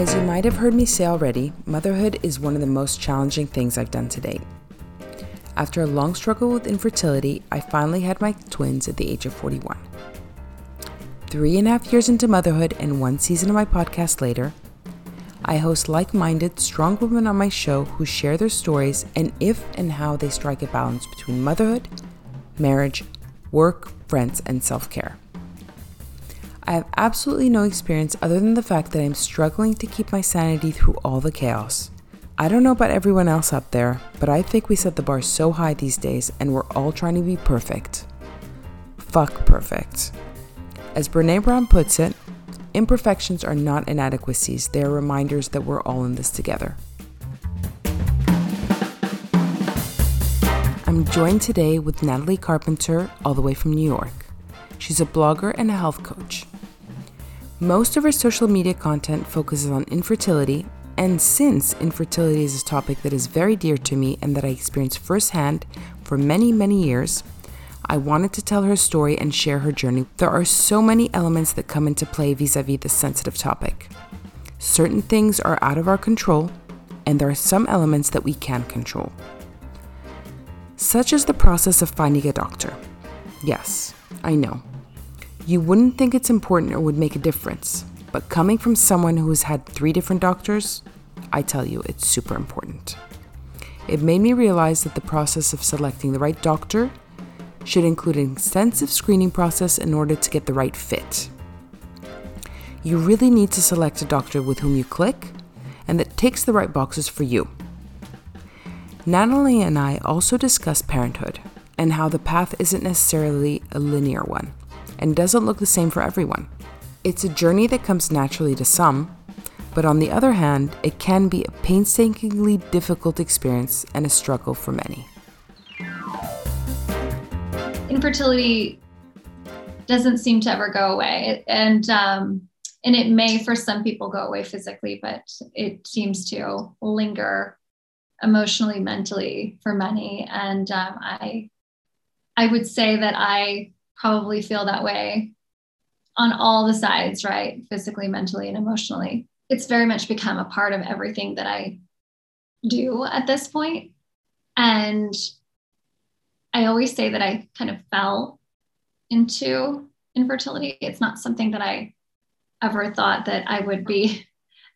As you might have heard me say already, motherhood is one of the most challenging things I've done to date. After a long struggle with infertility, I finally had my twins at the age of 41. Three and a half years into motherhood and one season of my podcast later, I host like minded, strong women on my show who share their stories and if and how they strike a balance between motherhood, marriage, work, friends, and self care. I have absolutely no experience other than the fact that I'm struggling to keep my sanity through all the chaos. I don't know about everyone else out there, but I think we set the bar so high these days and we're all trying to be perfect. Fuck perfect. As Brene Brown puts it, imperfections are not inadequacies, they are reminders that we're all in this together. I'm joined today with Natalie Carpenter, all the way from New York. She's a blogger and a health coach. Most of her social media content focuses on infertility, and since infertility is a topic that is very dear to me and that I experienced firsthand for many, many years, I wanted to tell her story and share her journey. There are so many elements that come into play vis a vis this sensitive topic. Certain things are out of our control, and there are some elements that we can control, such as the process of finding a doctor. Yes, I know. You wouldn't think it's important or would make a difference, but coming from someone who has had three different doctors, I tell you, it's super important. It made me realize that the process of selecting the right doctor should include an extensive screening process in order to get the right fit. You really need to select a doctor with whom you click and that takes the right boxes for you. Natalie and I also discuss parenthood and how the path isn't necessarily a linear one and doesn't look the same for everyone. It's a journey that comes naturally to some, but on the other hand, it can be a painstakingly difficult experience and a struggle for many. Infertility doesn't seem to ever go away, and um, and it may for some people go away physically, but it seems to linger emotionally, mentally for many. And um, I I would say that I probably feel that way on all the sides, right? Physically, mentally, and emotionally. It's very much become a part of everything that I do at this point. And I always say that I kind of fell into infertility. It's not something that I ever thought that I would be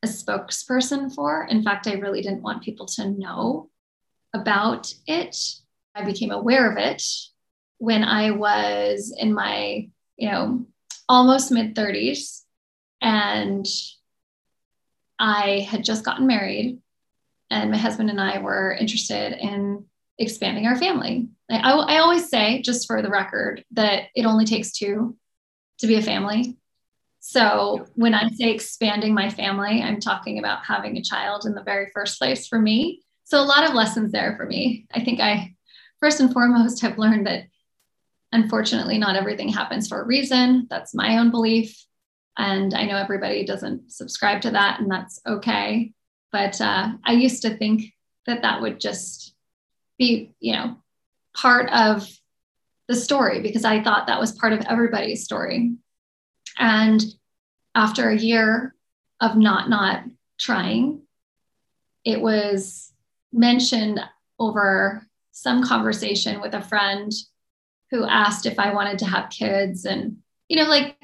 a spokesperson for. In fact, I really didn't want people to know about it. I became aware of it when I was in my, you know, almost mid 30s. And I had just gotten married, and my husband and I were interested in expanding our family. I, I, always say, just for the record, that it only takes two to be a family. So when I say expanding my family, I'm talking about having a child in the very first place for me. So a lot of lessons there for me. I think I, first and foremost, have learned that unfortunately not everything happens for a reason. That's my own belief. And I know everybody doesn't subscribe to that, and that's okay. But uh, I used to think that that would just be, you know, part of the story because I thought that was part of everybody's story. And after a year of not not trying, it was mentioned over some conversation with a friend who asked if I wanted to have kids and you know like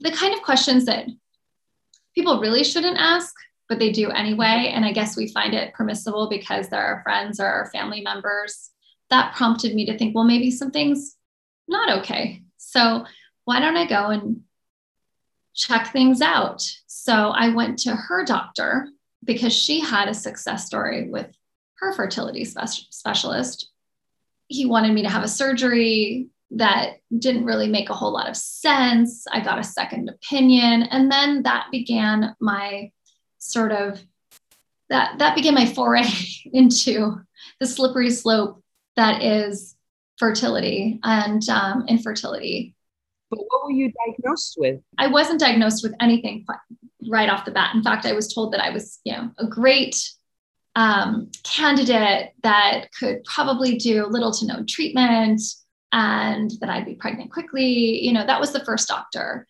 the kind of questions that people really shouldn't ask but they do anyway. And I guess we find it permissible because they're our friends or our family members. That prompted me to think, well, maybe something's not okay. So why don't I go and check things out? So I went to her doctor because she had a success story with her fertility spe- specialist. He wanted me to have a surgery that didn't really make a whole lot of sense. I got a second opinion. And then that began my sort of that that began my foray into the slippery slope that is fertility and um, infertility. But what were you diagnosed with? I wasn't diagnosed with anything right off the bat. In fact, I was told that I was, you know, a great um, candidate that could probably do little to no treatment and that I'd be pregnant quickly. You know, that was the first doctor.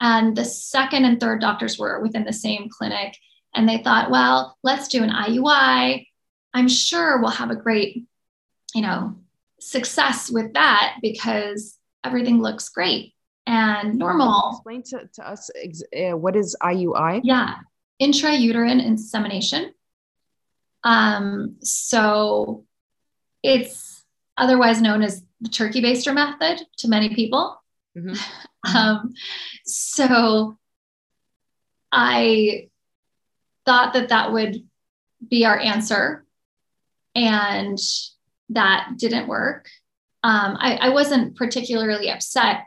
And the second and third doctors were within the same clinic. And they thought, well, let's do an IUI. I'm sure we'll have a great, you know, success with that because everything looks great and normal. Explain to, to us uh, what is IUI? Yeah, intrauterine insemination. Um, so it's otherwise known as the turkey baster method to many people. Mm-hmm. Um, so I thought that that would be our answer, and that didn't work. Um, I, I wasn't particularly upset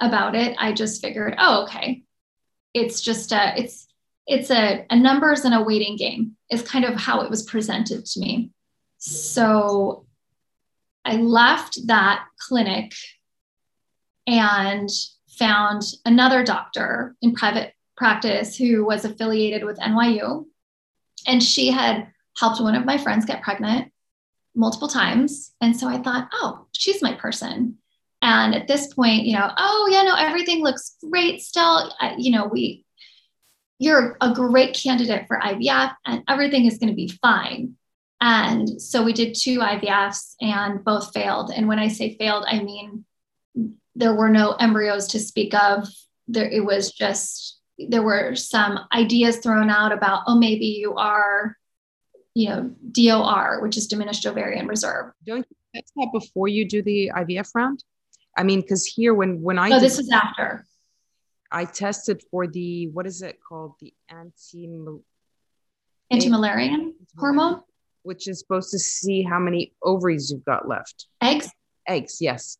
about it. I just figured, oh, okay, it's just a it's it's a, a numbers and a waiting game is kind of how it was presented to me. So I left that clinic and found another doctor in private practice who was affiliated with NYU. And she had helped one of my friends get pregnant multiple times. And so I thought, oh, she's my person. And at this point, you know, oh, yeah, no, everything looks great still. I, you know, we, you're a great candidate for IVF and everything is going to be fine. And so we did two IVFs and both failed. And when I say failed, I mean there were no embryos to speak of. There, it was just there were some ideas thrown out about, oh, maybe you are, you know, DOR, which is diminished ovarian reserve. Don't you test that before you do the IVF round? I mean, because here when when I oh, this is after. I tested for the what is it called the anti anti-Müllerian hormone, which is supposed to see how many ovaries you've got left. Eggs. Eggs, yes.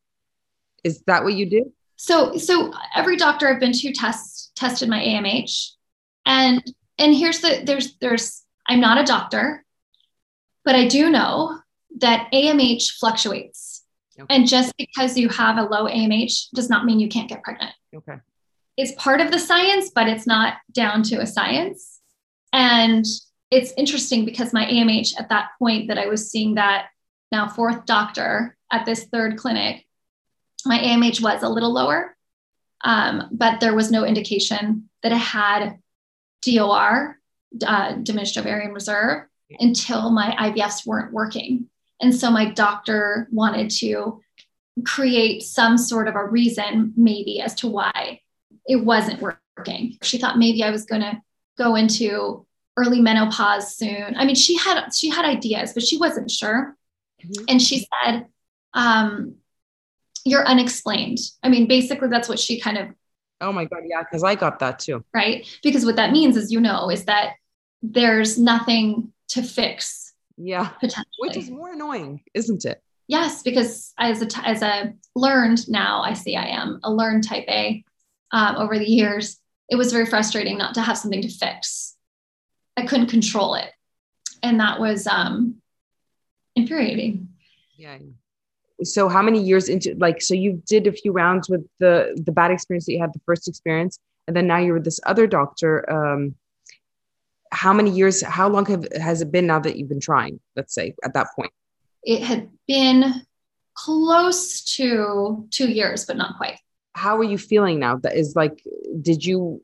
Is that what you did? So, so every doctor I've been to test tested my AMH, and and here's the there's there's I'm not a doctor, but I do know that AMH fluctuates. Okay. And just because you have a low AMH does not mean you can't get pregnant. Okay is part of the science, but it's not down to a science. And it's interesting because my AMH at that point that I was seeing that now fourth doctor at this third clinic, my AMH was a little lower, um, but there was no indication that it had DOR, uh, diminished ovarian reserve, until my IVFs weren't working. And so my doctor wanted to create some sort of a reason, maybe, as to why it wasn't working. She thought maybe I was going to go into early menopause soon. I mean, she had she had ideas, but she wasn't sure. Mm-hmm. And she said, um, "You're unexplained." I mean, basically, that's what she kind of. Oh my god, yeah, because I got that too. Right, because what that means, is, you know, is that there's nothing to fix. Yeah, potentially, which is more annoying, isn't it? Yes, because as a as a learned now, I see I am a learned type A um, over the years, it was very frustrating not to have something to fix. I couldn't control it. And that was um, infuriating. Yeah. So how many years into like so you did a few rounds with the the bad experience that you had the first experience and then now you're with this other doctor um how many years how long have, has it been now that you've been trying let's say at that point it had been close to 2 years but not quite how are you feeling now? That is like, did you?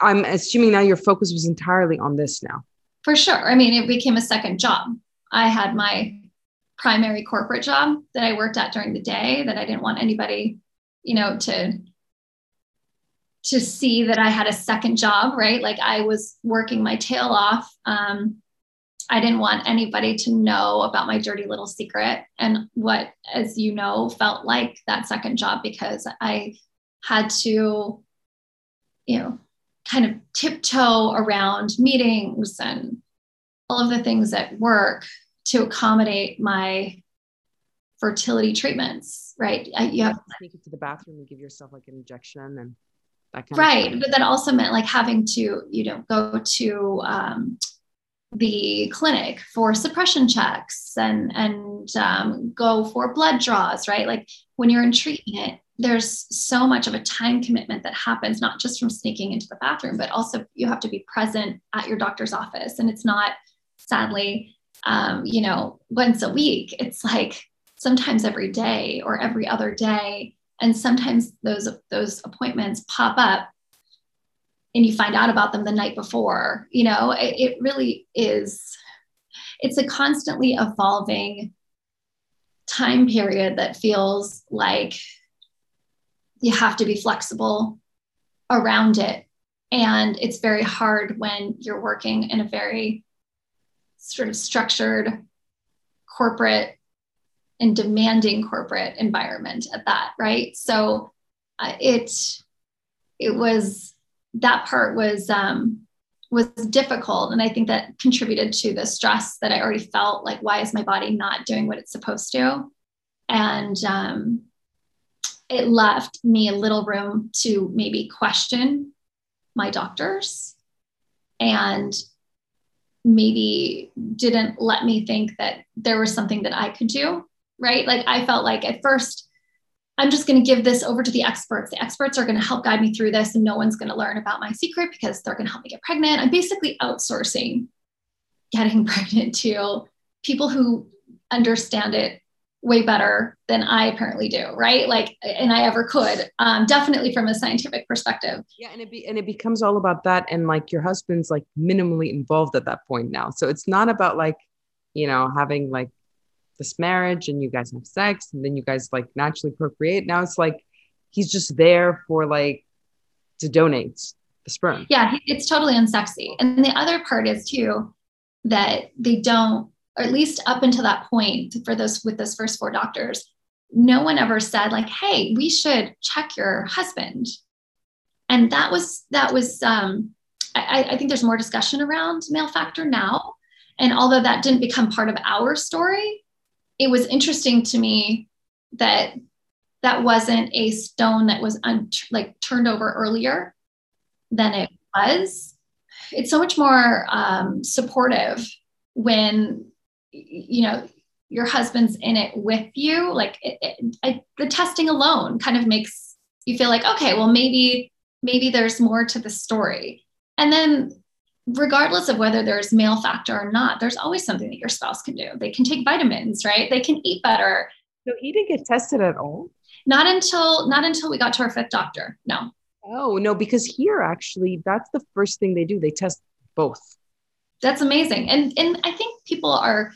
I'm assuming now your focus was entirely on this now. For sure. I mean, it became a second job. I had my primary corporate job that I worked at during the day that I didn't want anybody, you know, to to see that I had a second job, right? Like I was working my tail off. Um, I didn't want anybody to know about my dirty little secret and what, as you know, felt like that second job because I had to, you know, kind of tiptoe around meetings and all of the things at work to accommodate my fertility treatments, right? I, you have to sneak into the bathroom and give yourself like an injection and that kind right. But that also meant like having to, you know, go to um, the clinic for suppression checks and and um, go for blood draws right? Like when you're in treatment there's so much of a time commitment that happens not just from sneaking into the bathroom but also you have to be present at your doctor's office. And it's not sadly um, you know once a week. It's like sometimes every day or every other day. And sometimes those those appointments pop up and you find out about them the night before you know it, it really is it's a constantly evolving time period that feels like you have to be flexible around it. And it's very hard when you're working in a very sort of structured corporate and demanding corporate environment at that right? So uh, it it was that part was um was difficult and i think that contributed to the stress that i already felt like why is my body not doing what it's supposed to and um it left me a little room to maybe question my doctors and maybe didn't let me think that there was something that I could do, right? Like I felt like at first, I'm just going to give this over to the experts. The experts are going to help guide me through this, and no one's going to learn about my secret because they're going to help me get pregnant. I'm basically outsourcing getting pregnant to people who understand it way better than I apparently do, right? Like, and I ever could. Um, definitely from a scientific perspective. Yeah, and it be, and it becomes all about that, and like your husband's like minimally involved at that point now, so it's not about like, you know, having like this marriage and you guys have sex and then you guys like naturally procreate. Now it's like he's just there for like to donate the sperm. Yeah, it's totally unsexy. And the other part is too that they don't or at least up until that point for those with those first four doctors no one ever said like hey we should check your husband and that was that was um, I, I think there's more discussion around male factor now and although that didn't become part of our story it was interesting to me that that wasn't a stone that was un- like turned over earlier than it was. It's so much more um, supportive when you know your husband's in it with you. Like it, it, the testing alone kind of makes you feel like okay well maybe maybe there's more to the story. And then regardless of whether there's male factor or not there's always something that your spouse can do. They can take vitamins right? They can eat better. So he didn't get tested at all? Not until not until we got to our fifth doctor no. Oh no because here actually that's the first thing they do. They test both. That's amazing. And and i think people are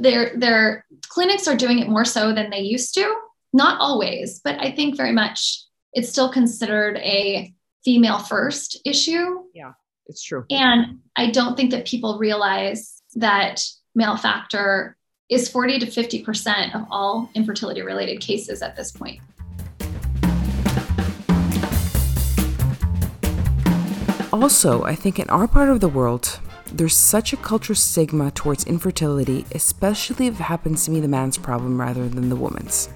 their their clinics are doing it more so than they used to. Not always but i think very much it's still considered a female first issue. Yeah it's true and i don't think that people realize that male factor is 40 to 50% of all infertility related cases at this point Also, I think in our part of the world, there's such a cultural stigma towards infertility, especially if it happens to be the man's problem rather than the woman's.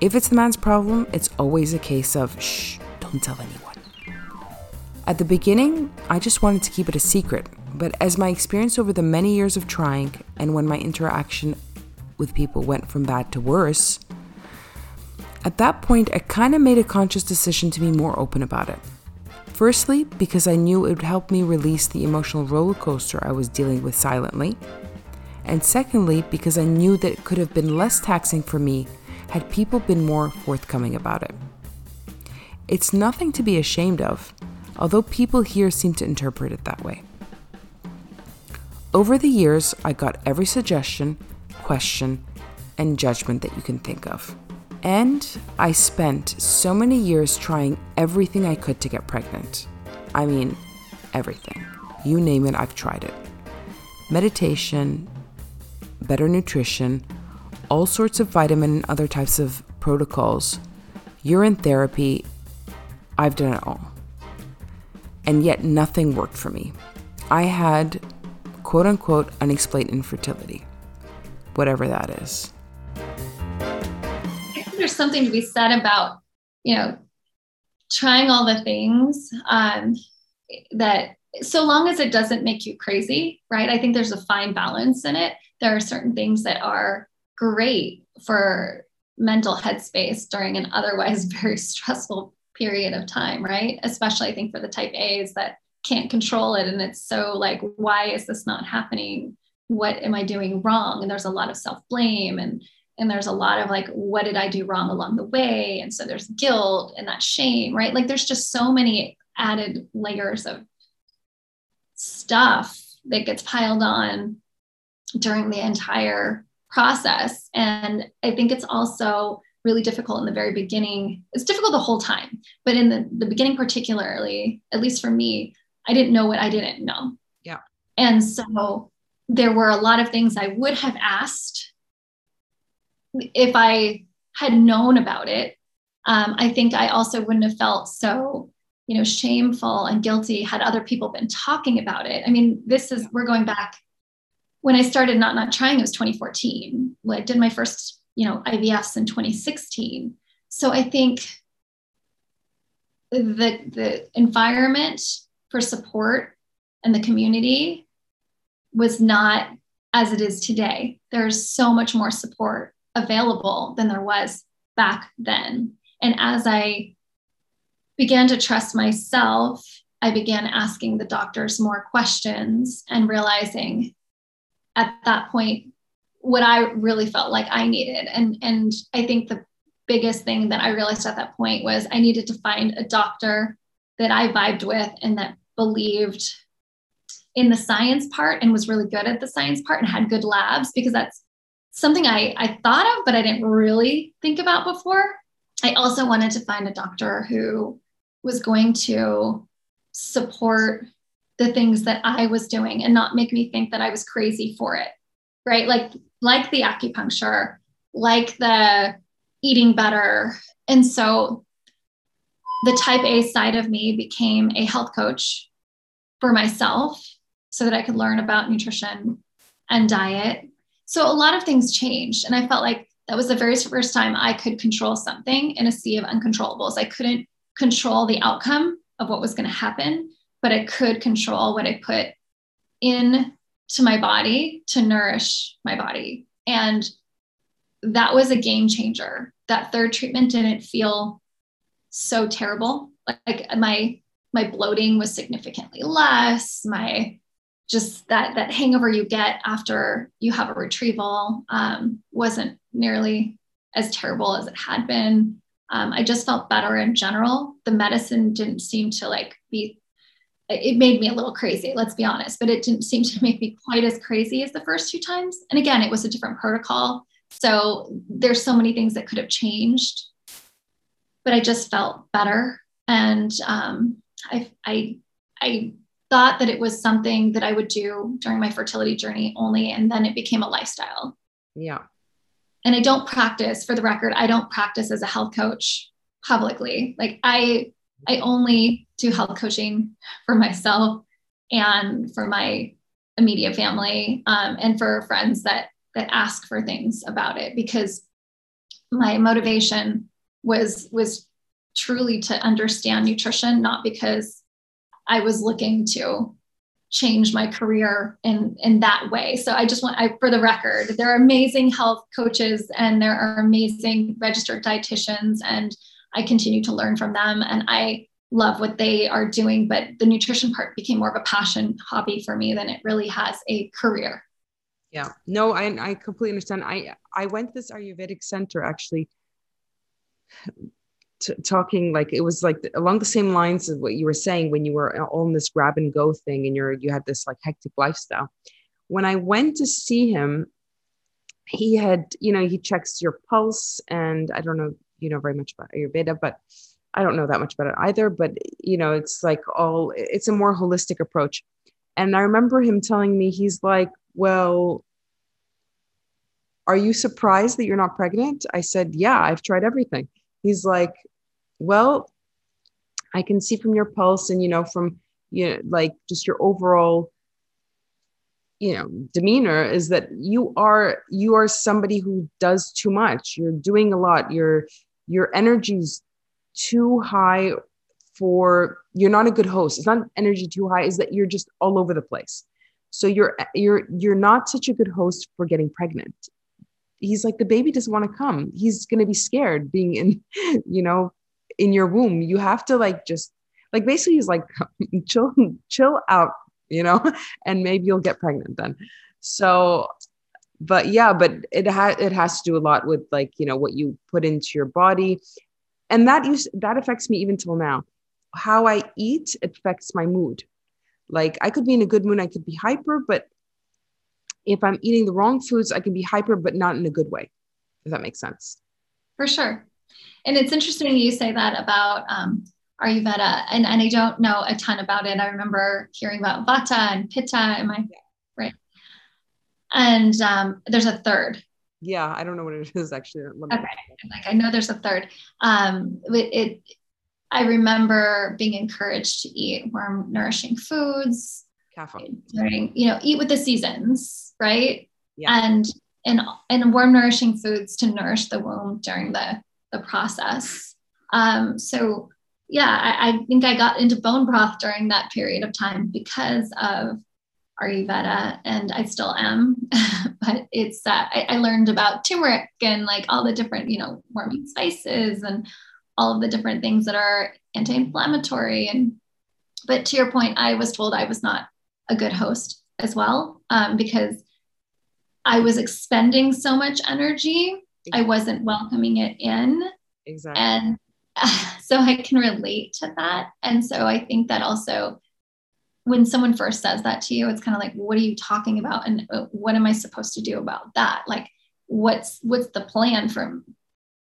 If it's the man's problem, it's always a case of shh, don't tell anyone. At the beginning, I just wanted to keep it a secret, but as my experience over the many years of trying and when my interaction with people went from bad to worse, at that point, I kind of made a conscious decision to be more open about it. Firstly, because I knew it would help me release the emotional roller coaster I was dealing with silently. And secondly, because I knew that it could have been less taxing for me had people been more forthcoming about it. It's nothing to be ashamed of, although people here seem to interpret it that way. Over the years, I got every suggestion, question, and judgment that you can think of. And I spent so many years trying everything I could to get pregnant. I mean, everything. You name it, I've tried it. Meditation, better nutrition, all sorts of vitamin and other types of protocols, urine therapy. I've done it all. And yet nothing worked for me. I had quote unquote unexplained infertility, whatever that is I think there's something to be said about, you know, trying all the things um, that so long as it doesn't make you crazy, right? I think there's a fine balance in it. There are certain things that are great for mental headspace during an otherwise very stressful period of time, right? Especially, I think, for the type A's that can't control it. And it's so like, why is this not happening? What am I doing wrong? And there's a lot of self blame and and there's a lot of like what did i do wrong along the way and so there's guilt and that shame right like there's just so many added layers of stuff that gets piled on during the entire process and i think it's also really difficult in the very beginning it's difficult the whole time but in the, the beginning particularly at least for me i didn't know what i didn't know yeah and so there were a lot of things i would have asked if I had known about it, um, I think I also wouldn't have felt so, you know, shameful and guilty had other people been talking about it. I mean, this is we're going back when I started not not trying. It was 2014. I did my first, you know, IVFs in 2016. So I think the the environment for support and the community was not as it is today. There's so much more support available than there was back then. And as I began to trust myself, I began asking the doctors more questions and realizing at that point what I really felt like I needed. And, and I think the biggest thing that I realized at that point was I needed to find a doctor that I vibed with and that believed in the science part and was really good at the science part and had good labs because that's something I, I thought of, but I didn't really think about before. I also wanted to find a doctor who was going to support the things that I was doing and not make me think that I was crazy for it. Right. Like, like the acupuncture, like the eating better. And so the type A side of me became a health coach for myself so that I could learn about nutrition and diet so a lot of things changed. And I felt like that was the very first time I could control something in a sea of uncontrollables. I couldn't control the outcome of what was going to happen, but I could control what I put in to my body to nourish my body. And that was a game changer. That third treatment didn't feel so terrible. Like my my bloating was significantly less. My just that that hangover you get after you have a retrieval um, wasn't nearly as terrible as it had been. Um, I just felt better in general. The medicine didn't seem to like be. It made me a little crazy, let's be honest, but it didn't seem to make me quite as crazy as the first two times. And again, it was a different protocol, so there's so many things that could have changed. But I just felt better, and um, I I I thought that it was something that I would do during my fertility journey only. And then it became a lifestyle. Yeah. And I don't practice, for the record, I don't practice as a health coach publicly. Like I, I only do health coaching for myself and for my immediate family um, and for friends that that ask for things about it because my motivation was was truly to understand nutrition not because I was looking to change my career in in that way. So I just want I for the record, there are amazing health coaches and there are amazing registered dietitians and I continue to learn from them and I love what they are doing, but the nutrition part became more of a passion hobby for me than it really has a career. Yeah. No, I I completely understand. I I went to this Ayurvedic center actually t- talking like it was like along the same lines of what you were saying when you were uh, on this grab and go thing and you're you had this like hectic lifestyle when i went to see him he had you know he checks your pulse and i don't know you know very much about ayurveda but i don't know that much about it either but you know it's like all it's a more holistic approach. And i remember him telling me he's like well are you surprised that you're not pregnant? I said yeah i've tried everything. He's like well i can see from your pulse and you know from you know like just your overall you know demeanor is that you are you are somebody who does too much. You're doing a lot. Your your energy's too high for you're not a good host. It's not energy too high is that you're just all over the place. So you're you're you're not such a good host for getting pregnant. He's like the baby doesn't want to come. He's going to be scared being in you know in your womb. You have to like just like basically he's like chill chill out you know and maybe you'll get pregnant then. So but yeah, but it has it has to do a lot with like you know what you put into your body, and that use that affects me even till now. How I eat affects my mood. Like I could be in a good mood, I could be hyper, but if I'm eating the wrong foods, I can be hyper, but not in a good way. If that makes sense. For sure. And it's interesting you say that about um, Ayurveda, and, and I don't know a ton about it. I remember hearing about Vata and Pitta. Am I right? And um, there's a third. Yeah, I don't know what it is actually. okay, like I know there's a third. Um, it, it, I remember being encouraged to eat warm, nourishing foods. Caffeine. During, you know, eat with the seasons, right? Yeah. And and and warm, nourishing foods to nourish the womb during the the process. Um, so yeah, I, I think I got into bone broth during that period of time because of Ayurveda, and I still am. but it's uh, I, I, learned about turmeric and like all the different, you know, warming spices and all of the different things that are anti-inflammatory. And but to your point, I was told I was not a good host as well um, because I was expending so much energy. I wasn't welcoming it in. Exactly. And uh, so I can relate to that. And so I think that also when someone first says that to you, it's kind of like, what are you talking about? And uh, what am I supposed to do about that? Like, what's what's the plan from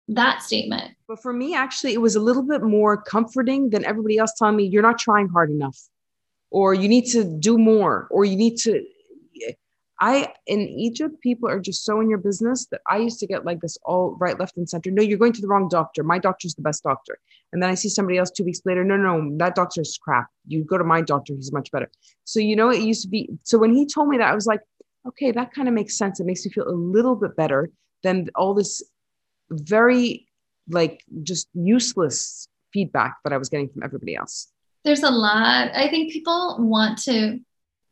that statement? But for me, actually, it was a little bit more comforting than everybody else telling me you're not trying hard enough, or you need to do more, or you need to I in Egypt, people are just so in your business that I used to get like this all right, left, and center. No, you're going to the wrong doctor. My doctor's the best doctor. And then I see somebody else two weeks later. No, no, that doctor's crap. You go to my doctor. He's much better. So you know, it used to be. So when he told me that, I was like, okay, that kind of makes sense. It makes me feel a little bit better than all this very like just useless feedback that I was getting from everybody else. There's a lot. I think people want to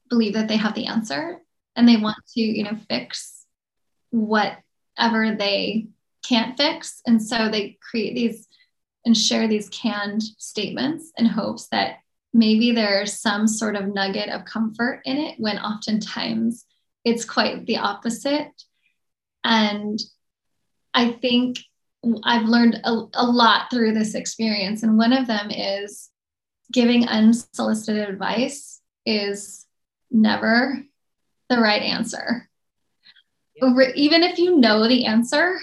believe that they have the answer and they want to you know fix whatever they can't fix. And so they create these and share these canned statements in hopes that maybe there's some sort of nugget of comfort in it when oftentimes it's quite the opposite. And i think i've learned a, a lot through this experience. And one of them is giving unsolicited advice is never the right answer. Even if you know the answer,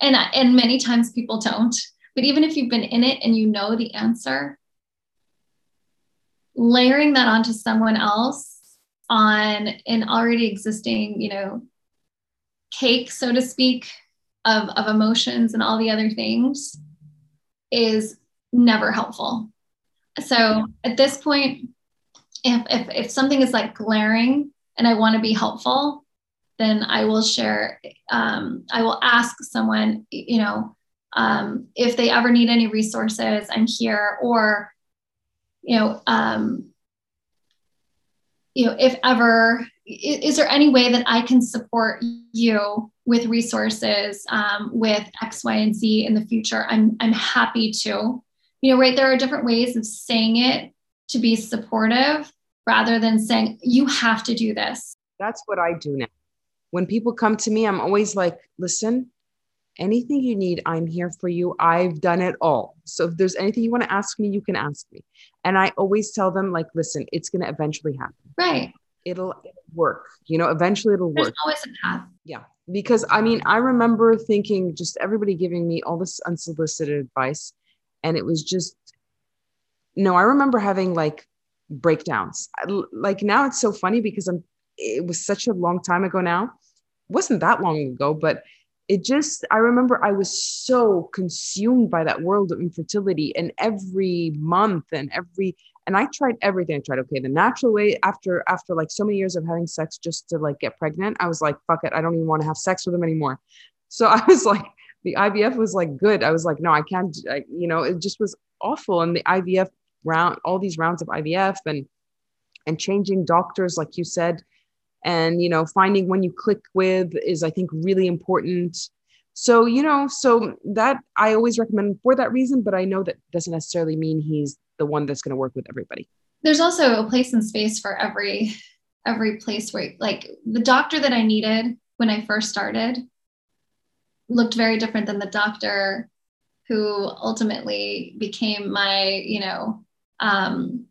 and, and many times people don't, but even if you've been in it and you know the answer, layering that onto someone else on an already existing, you know, cake, so to speak, of, of emotions and all the other things is never helpful. So at this point, if, if, if something is like glaring and I want to be helpful, then I will share, um, I will ask someone, you know, um, if they ever need any resources, I'm here, or, you know, um, you know, if ever, is, is, there any way that I can support you with resources, um, with X, Y, and Z in the future? I'm, I'm happy to, you know, right. There are different ways of saying it to be supportive rather than saying, you have to do this. That's what I do now. When people come to me, I'm always like, listen, anything you need, I'm here for you. I've done it all. So if there's anything you want to ask me, you can ask me. And I always tell them, like, listen, it's going to eventually happen. Right. It'll, it'll work. You know, eventually it'll There's work. There's always a path. Yeah. Because I mean, I remember thinking just everybody giving me all this unsolicited advice. And it was just, no, I remember having like breakdowns. Like now it's so funny because I'm it was such a long time ago now. It wasn't that long ago, but it just I remember I was so consumed by that world of infertility and every month and every and I tried everything. I tried okay, the natural way after after like so many years of having sex just to like get pregnant, I was like, fuck it, I don't even want to have sex with them anymore. So I was like, the IVF was like good. I was like, no, I can't, I, you know, it just was awful. And the IVF round all these rounds of IVF and and changing doctors like you said. And you know finding when you click with is I think really important. So you know so that I always recommend for that reason but I know that doesn't necessarily mean he's the one that's going to work with everybody. There's also a place and space for every every place where like the doctor that I needed when I first started looked very different than the doctor who ultimately became my, you know, um,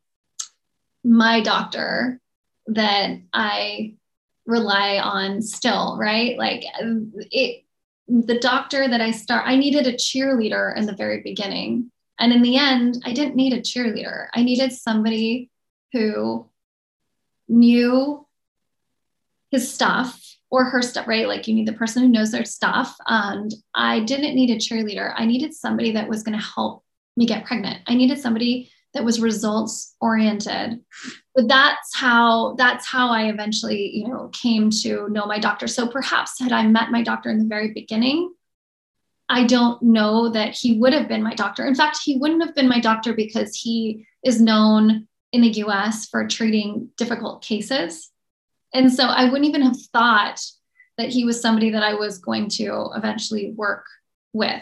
my doctor that I rely on still, right? Like it, the doctor that I start, I needed a cheerleader in the very beginning. And in the end, I didn't need a cheerleader. I needed somebody who knew his stuff or her stuff, right? Like you need the person who knows their stuff. And I didn't need a cheerleader. I needed somebody that was going to help me get pregnant. I needed somebody that was results oriented. But that's how that's how I eventually, you know, came to know my doctor. So perhaps had I met my doctor in the very beginning, I don't know that he would have been my doctor. In fact, he wouldn't have been my doctor because he is known in the US for treating difficult cases. And so I wouldn't even have thought that he was somebody that I was going to eventually work with.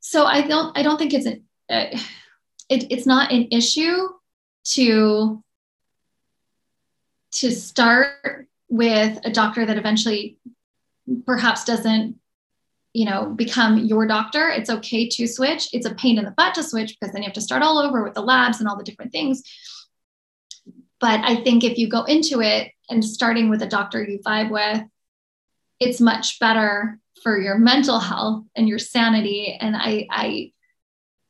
So I don't I don't think it's a, uh, it, it's not an issue to to start with a doctor that eventually perhaps doesn't you know become your doctor. It's okay to switch. It's a pain in the butt to switch because then you have to start all over with the labs and all the different things. But I think if you go into it and starting with a doctor you vibe with, it's much better for your mental health and your sanity. And I, I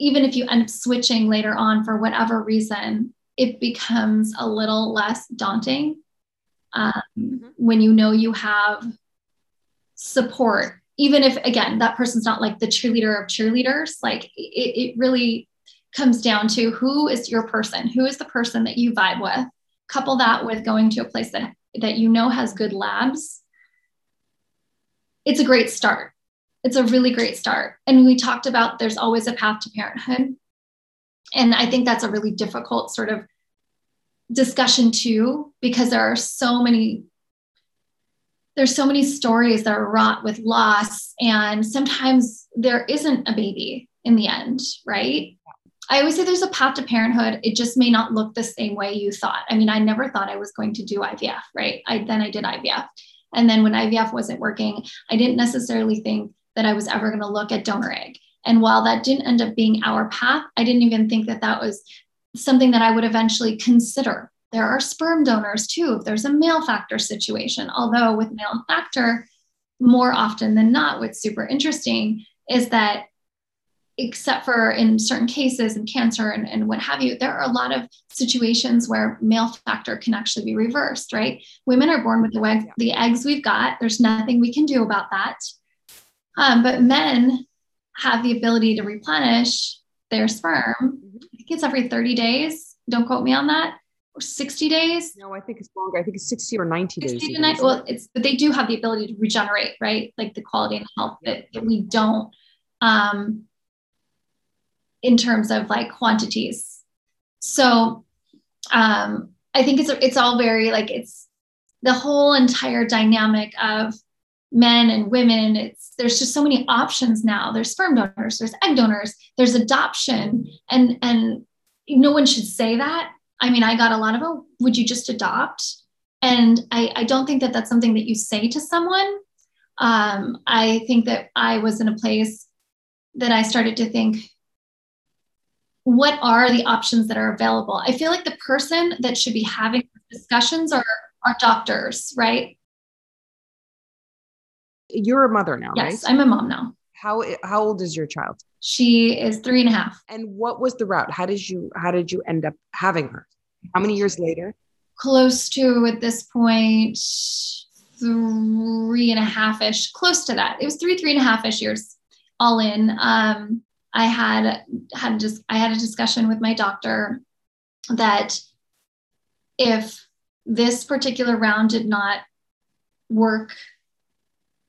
even if you end up switching later on for whatever reason, it becomes a little less daunting um, mm-hmm. when you know you have support even if again that person's not like the cheerleader of cheerleaders like it, it really comes down to who is your person who is the person that you vibe with couple that with going to a place that, that you know has good labs, it's a great start. It's a really great start. And we talked about there's always a path to parenthood. And I think that's a really difficult sort of discussion too, because there are so many there's so many stories that are wrought with loss and sometimes there isn't a baby in the end right I always say there's a path to parenthood. It just may not look the same way you thought. I mean, I never thought I was going to do IVF, right? I then I did IVF. And then when IVF wasn't working, I didn't necessarily think that I was ever going to look at donor egg. And while that didn't end up being our path, I didn't even think that that was something that I would eventually consider. There are sperm donors too, if there's a male factor situation. Although with male factor, more often than not, what's super interesting is that except for in certain cases in cancer and, and what have you, there are a lot of situations where male factor can actually be reversed, right? Women are born with the, the eggs we've got. There's nothing we can do about that. Um, but men have the ability to replenish their sperm. Mm-hmm. I think it's every 30 days. Don't quote me on that. Or 60 days. No, I think it's longer. I think it's 60 or 90 60 days. To 90, well, it's but they do have the ability to regenerate, right? Like the quality and health that, that we don't. Um, in terms of like quantities. So um, I think it's it's all very like it's the whole entire dynamic of men and women. It's there's just so many options now. There's sperm donors, there's egg donors, there's adoption, and and no one should say that. I mean, I got a lot of oh, would you just adopt? And I, I don't think that that's something that you say to someone. Um, I think that I was in a place that I started to think, what are the options that are available? I feel like the person that should be having discussions are, are doctors, right? You're a mother now, yes, right? Yes, I'm a mom now. How how old is your child? She is three and a half. And what was the route? How did you how did you end up having her? How many years later? Close to at this point three and a half ish, close to that. It was three, three and a half ish years all in. Um, I had had just I had a discussion with my doctor that if this particular round did not work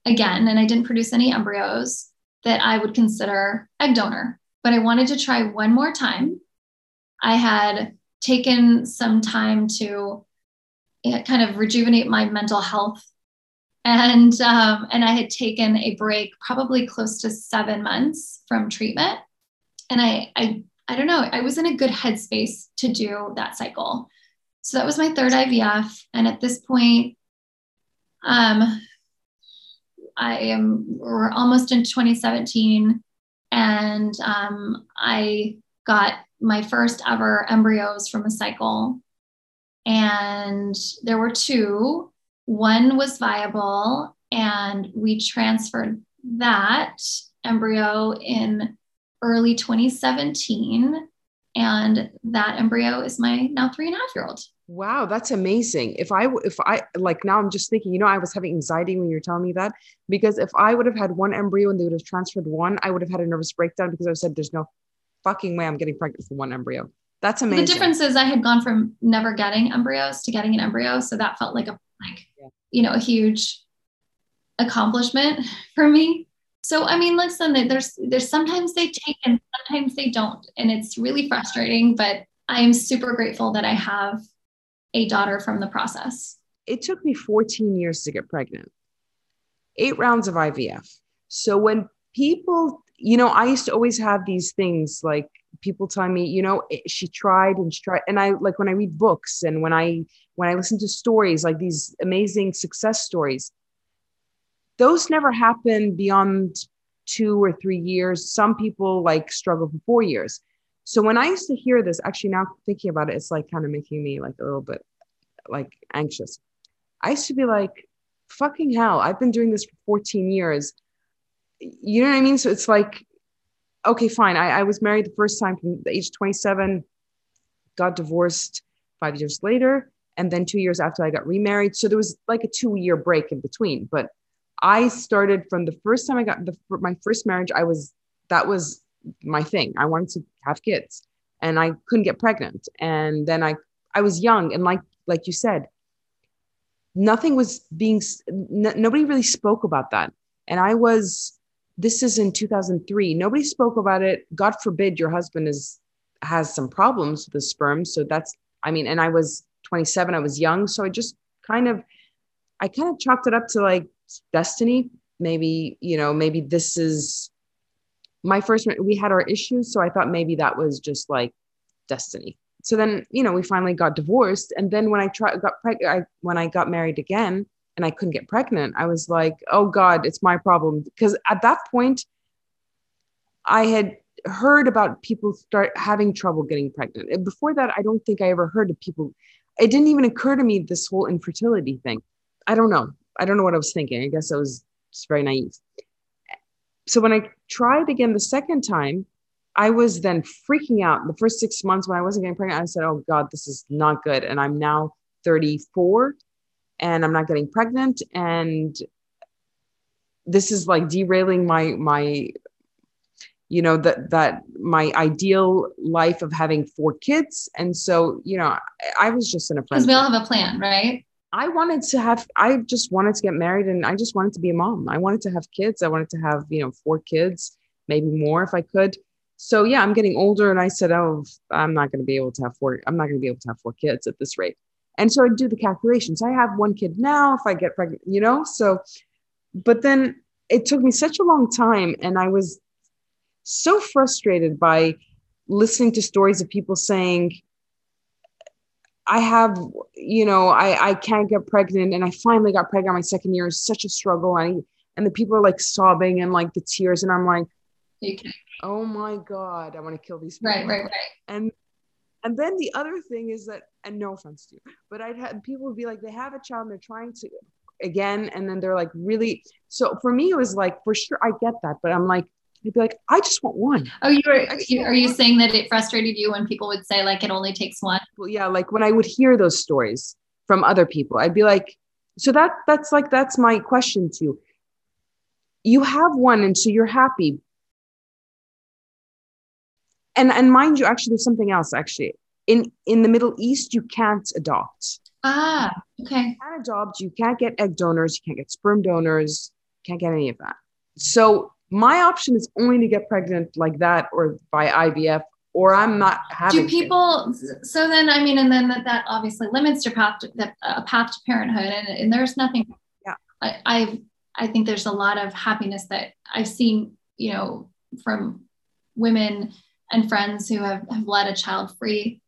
again and I didn't produce any embryos, that I would consider egg donor. But I wanted to try one more time. I had taken some time to eh, kind of rejuvenate my mental health and um, and I had taken a break, probably close to seven months from treatment, and I I I don't know, I was in a good headspace to do that cycle. So that was my third IVF, and at this point, um, I am we're almost in 2017, and um, I got my first ever embryos from a cycle, and there were two. One was viable, and we transferred that embryo in early 2017. And that embryo is my now three and a half year old. Wow, that's amazing. If I, if I, like now I'm just thinking, you know, I was having anxiety when you were telling me that because if I would have had one embryo and they would have transferred one, I would have had a nervous breakdown because I said, there's no fucking way I'm getting pregnant from one embryo. That's amazing. The difference is I had gone from never getting embryos to getting an embryo. So that felt like a, like, yeah. you know, a huge accomplishment for me. So I mean, listen, there's there's sometimes they take and sometimes they don't, and it's really frustrating. But I am super grateful that I have a daughter from the process. It took me 14 years to get pregnant, eight rounds of IVF. So when people, you know, I used to always have these things like people telling me, you know, she tried and she tried, and I like when I read books and when I when I listen to stories like these amazing success stories those never happen beyond two or three years. Some people like struggle for four years. So when I used to hear this, actually now thinking about it, it's like kind of making me like a little bit like anxious. I used to be like, fucking hell, I've been doing this for 14 years. You know what I mean? So it's like, okay, fine. I, I was married the first time from the age 27, got divorced five years later. And then two years after I got remarried. So there was like a two year break in between. But I started from the first time I got the, my first marriage. I was that was my thing. I wanted to have kids, and I couldn't get pregnant. And then I I was young, and like like you said, nothing was being. N- nobody really spoke about that. And I was. This is in 2003. Nobody spoke about it. God forbid your husband is has some problems with the sperm. So that's. I mean, and I was 27. I was young, so I just kind of. I kind of chalked it up to like destiny maybe you know maybe this is my first we had our issues so i thought maybe that was just like destiny. So then you know we finally got divorced and then when i tried got pregnant I, when i got married again and i couldn't get pregnant i was like oh god it's my problem. Because at that point i had heard about people start having trouble getting pregnant. Before that i don't think i ever heard of people it didn't even occur to me this whole infertility thing. I don't know. I don't know what I was thinking. I guess I was just very naive. So when I tried again the second time, I was then freaking out. The first six months when I wasn't getting pregnant, I said, "Oh God, this is not good." And I'm now 34, and I'm not getting pregnant, and this is like derailing my my you know that that my ideal life of having four kids and so you know i, I was just in a because we all have a plan right I wanted to have, I just wanted to get married and I just wanted to be a mom. I wanted to have kids. I wanted to have, you know, four kids, maybe more if I could. So yeah, I'm getting older and I said, oh, I'm not going to be able to have four, I'm not going to be able to have four kids at this rate. And so I do the calculations. I have one kid now if I get pregnant, you know? So, but then it took me such a long time and I was so frustrated by listening to stories of people saying, I have, you know, I, I can't get pregnant and I finally got pregnant my second year. It's such a struggle. And, I, and the people are like sobbing and like the tears. And I'm like, oh my God, I want to kill these people. Right, right, right. And, and then the other thing is that, and no offense to you, but I'd had people would be like, they have a child and they're trying to again. And then they're like, really. So for me, it was like, for sure, I get that. But I'm like, You'd be like, I just want one. Oh, you were, you, are you saying that it frustrated you when people would say like it only takes one? Well, yeah, like when I would hear those stories from other people, I'd be like, so that that's like that's my question to you. You have one, and so you're happy. And and mind you, actually, there's something else. Actually, in in the Middle East, you can't adopt. Ah, okay. You can't adopt. You can't get egg donors. You can't get sperm donors. Can't get any of that. So my option is only to get pregnant like that or by IVF or I'm not having. Do people? Kids. So then, I mean, and then that, that obviously limits your path to the uh, path to parenthood, and, and there's nothing. Yeah. I, I I think there's a lot of happiness that I've seen, you know, from women and friends who have, have led a child free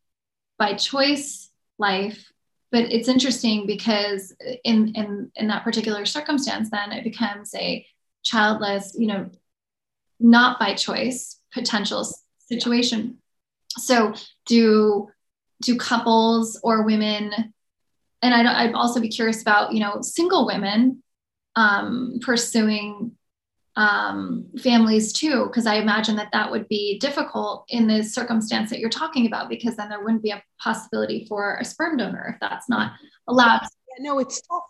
by choice life but it's interesting because in in in that particular circumstance then it becomes a childless you know not by choice potential situation so do do couples or women and I'd, I'd also be curious about you know single women um, pursuing um, families too, because I imagine that that would be difficult in the circumstance that you're talking about, because then there wouldn't be a possibility for a sperm donor if that's not allowed. Yeah, no, it's tough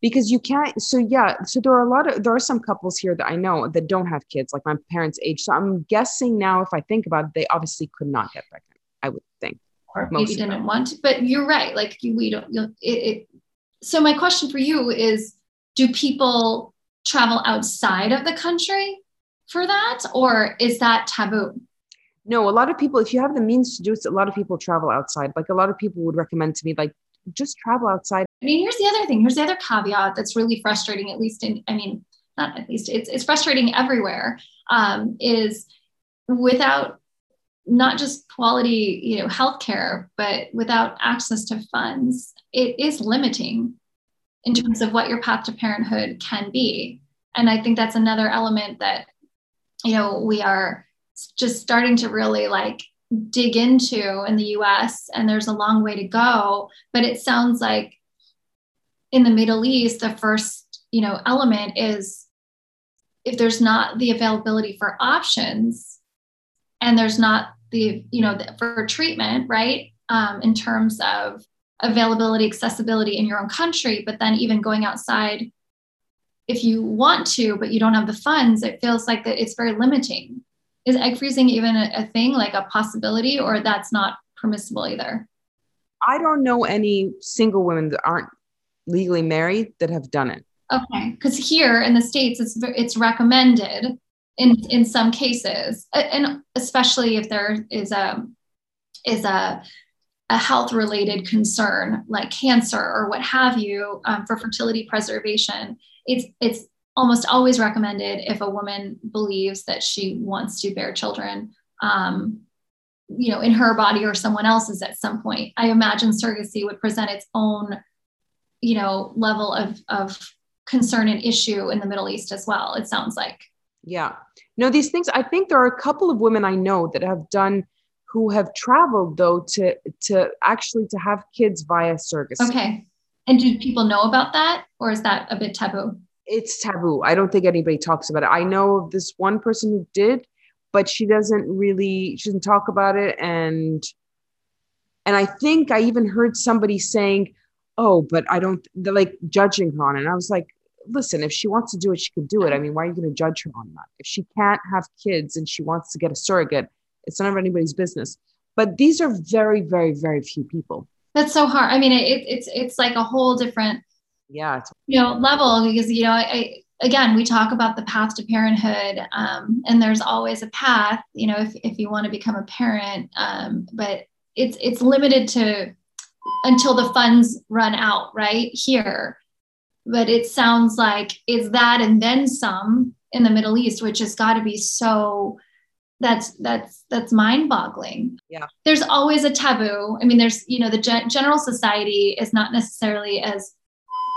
because you can't. So yeah, so there are a lot of there are some couples here that I know that don't have kids, like my parents' age. So I'm guessing now, if I think about it, they obviously could not get pregnant. I would think, or maybe didn't want to. But you're right. Like we don't. It, it, so my question for you is: Do people travel outside of the country for that, or is that taboo? No, a lot of people, if you have the means to do it, a lot of people travel outside. Like a lot of people would recommend to me, like, just travel outside. I mean, here's the other thing. Here's the other caveat that's really frustrating, at least in, I mean, not at least, it's, it's frustrating everywhere, um, is without not just quality, you know, healthcare, but without access to funds, it is limiting in terms of what your path to parenthood can be. And I think that's another element that, you know, we are just starting to really like dig into in the US, and there's a long way to go. But it sounds like in the Middle East, the first, you know, element is if there's not the availability for options and there's not the, you know, for treatment, right? Um, in terms of availability, accessibility in your own country, but then even going outside, if you want to, but you don't have the funds, it feels like that it's very limiting. Is egg freezing even a, a thing, like a possibility, or that's not permissible either? I don't know any single women that aren't legally married that have done it. Okay, because here in the states, it's it's recommended in in some cases, and especially if there is a is a a health related concern like cancer or what have you um, for fertility preservation it's it's almost always recommended if a woman believes that she wants to bear children um, you know in her body or someone else's at some point i imagine surrogacy would present its own you know level of of concern and issue in the middle east as well it sounds like yeah no these things i think there are a couple of women i know that have done who have traveled though to to actually to have kids via surrogacy. Okay. And do people know about that or is that a bit taboo? It's taboo. I don't think anybody talks about it. I know of this one person who did, but she doesn't really she doesn't talk about it and and I think I even heard somebody saying, "Oh, but I don't they're like judging her on it." And I was like, listen, if she wants to do it, she can do it. I mean, why are you going to judge her on that? If she can't have kids and she wants to get a surrogate, it's none of anybody's business. But these are very, very, very few people. That's so hard. I mean, it, it's it's like a whole different, yeah, you know, level because you know, I, again, we talk about the path to parenthood, um, and there's always a path. You know, if if you want to become a parent, um, but it's it's limited to until the funds run out, right here. But it sounds like it's that and then some in the Middle East, which has got to be so that's that's that's mind boggling yeah. There's always a taboo. I mean there's you know the gen- general society is not necessarily as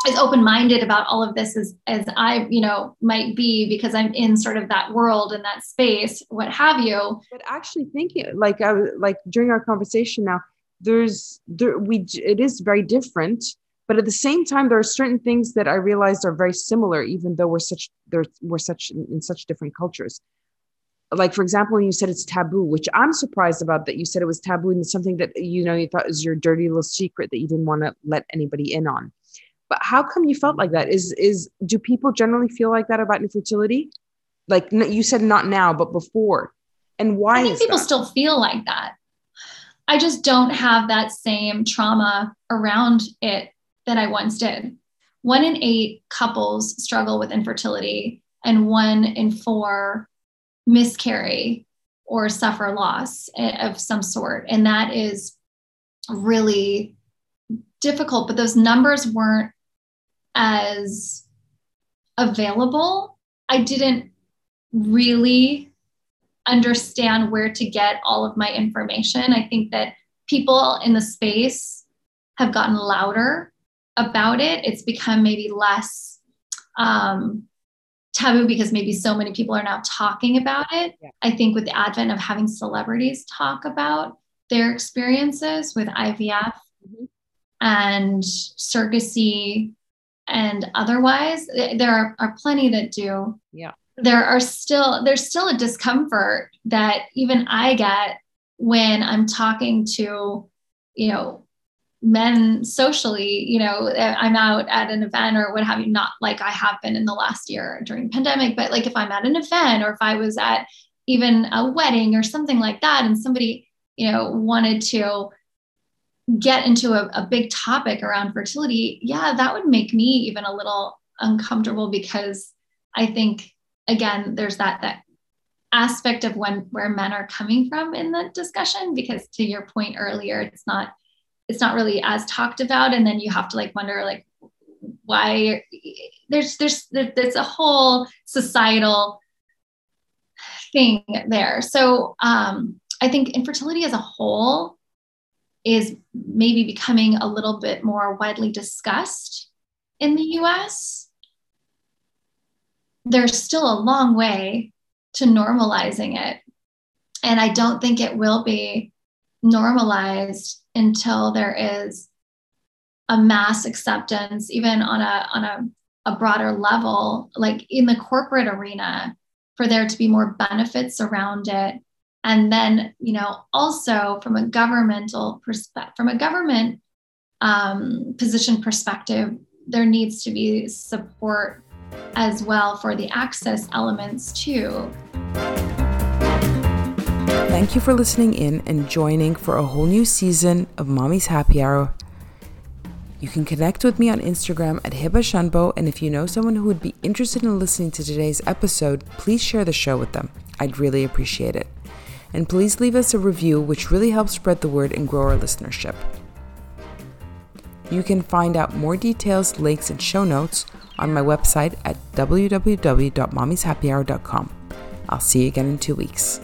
as open-minded about all of this as as i you know might be because i'm in sort of that world and that space what have you. But actually thinking like i like during our conversation now there's there we it is very different but at the same time there are certain things that i realized are very similar even though we're such there we're such in such different cultures. Like for example when you said it's taboo which i'm surprised about that you said it was taboo and something that you know you thought was your dirty little secret that you didn't want to let anybody in on. But how come you felt like that? Is is do people generally feel like that about infertility? Like you said not now but before. And why i think people that? still feel like that i just don't have that same trauma around it that i once did one in eight couples struggle with infertility and one in four miscarry or suffer loss eh, of some sort. And that is really difficult, but those numbers weren't as available. I didn't really understand where to get all of my information. I think that people in the space have gotten louder about it. It's become maybe less um, taboo because maybe so many people are now talking about it. Yeah. I think with the advent of having celebrities talk about their experiences with IVF mm-hmm. and surrogacy and otherwise, there are, are plenty that do. Yeah. There are still there's still a discomfort that even I get when I'm talking to, you know, men socially, you know, eh, I'm out at an event or what have you, not like I have been in the last year during pandemic, but like if I'm at an event or if I was at even a wedding or something like that, and somebody, you know, wanted to get into a, a big topic around fertility, yeah, that would make me even a little uncomfortable because I think again, there's that that aspect of when where men are coming from in the discussion because to your point earlier it's not it's not really as talked about. And then you have to like wonder like why there's there's there's a whole societal thing there. So um i think infertility as a whole is maybe becoming a little bit more widely discussed in the us there's still a long way to normalizing it and i don't think it will be normalized until there is a mass acceptance, even on a on a, a broader level, like in the corporate arena, for there to be more benefits around it. And then, you know, also from a governmental perspective, from a government um, position perspective, there needs to be support as well for the access elements too. Thank you for listening in and joining for a whole new season of Mommy's Happy Hour. You can connect with me on Instagram at Hiba Shanbo, and if you know someone who would be interested in listening to today's episode, please share the show with them. I'd really appreciate it. And please leave us a review, which really helps spread the word and grow our listenership. You can find out more details, links, and show notes on my website at www.mommyshappyhour.com. I'll see you again in two weeks.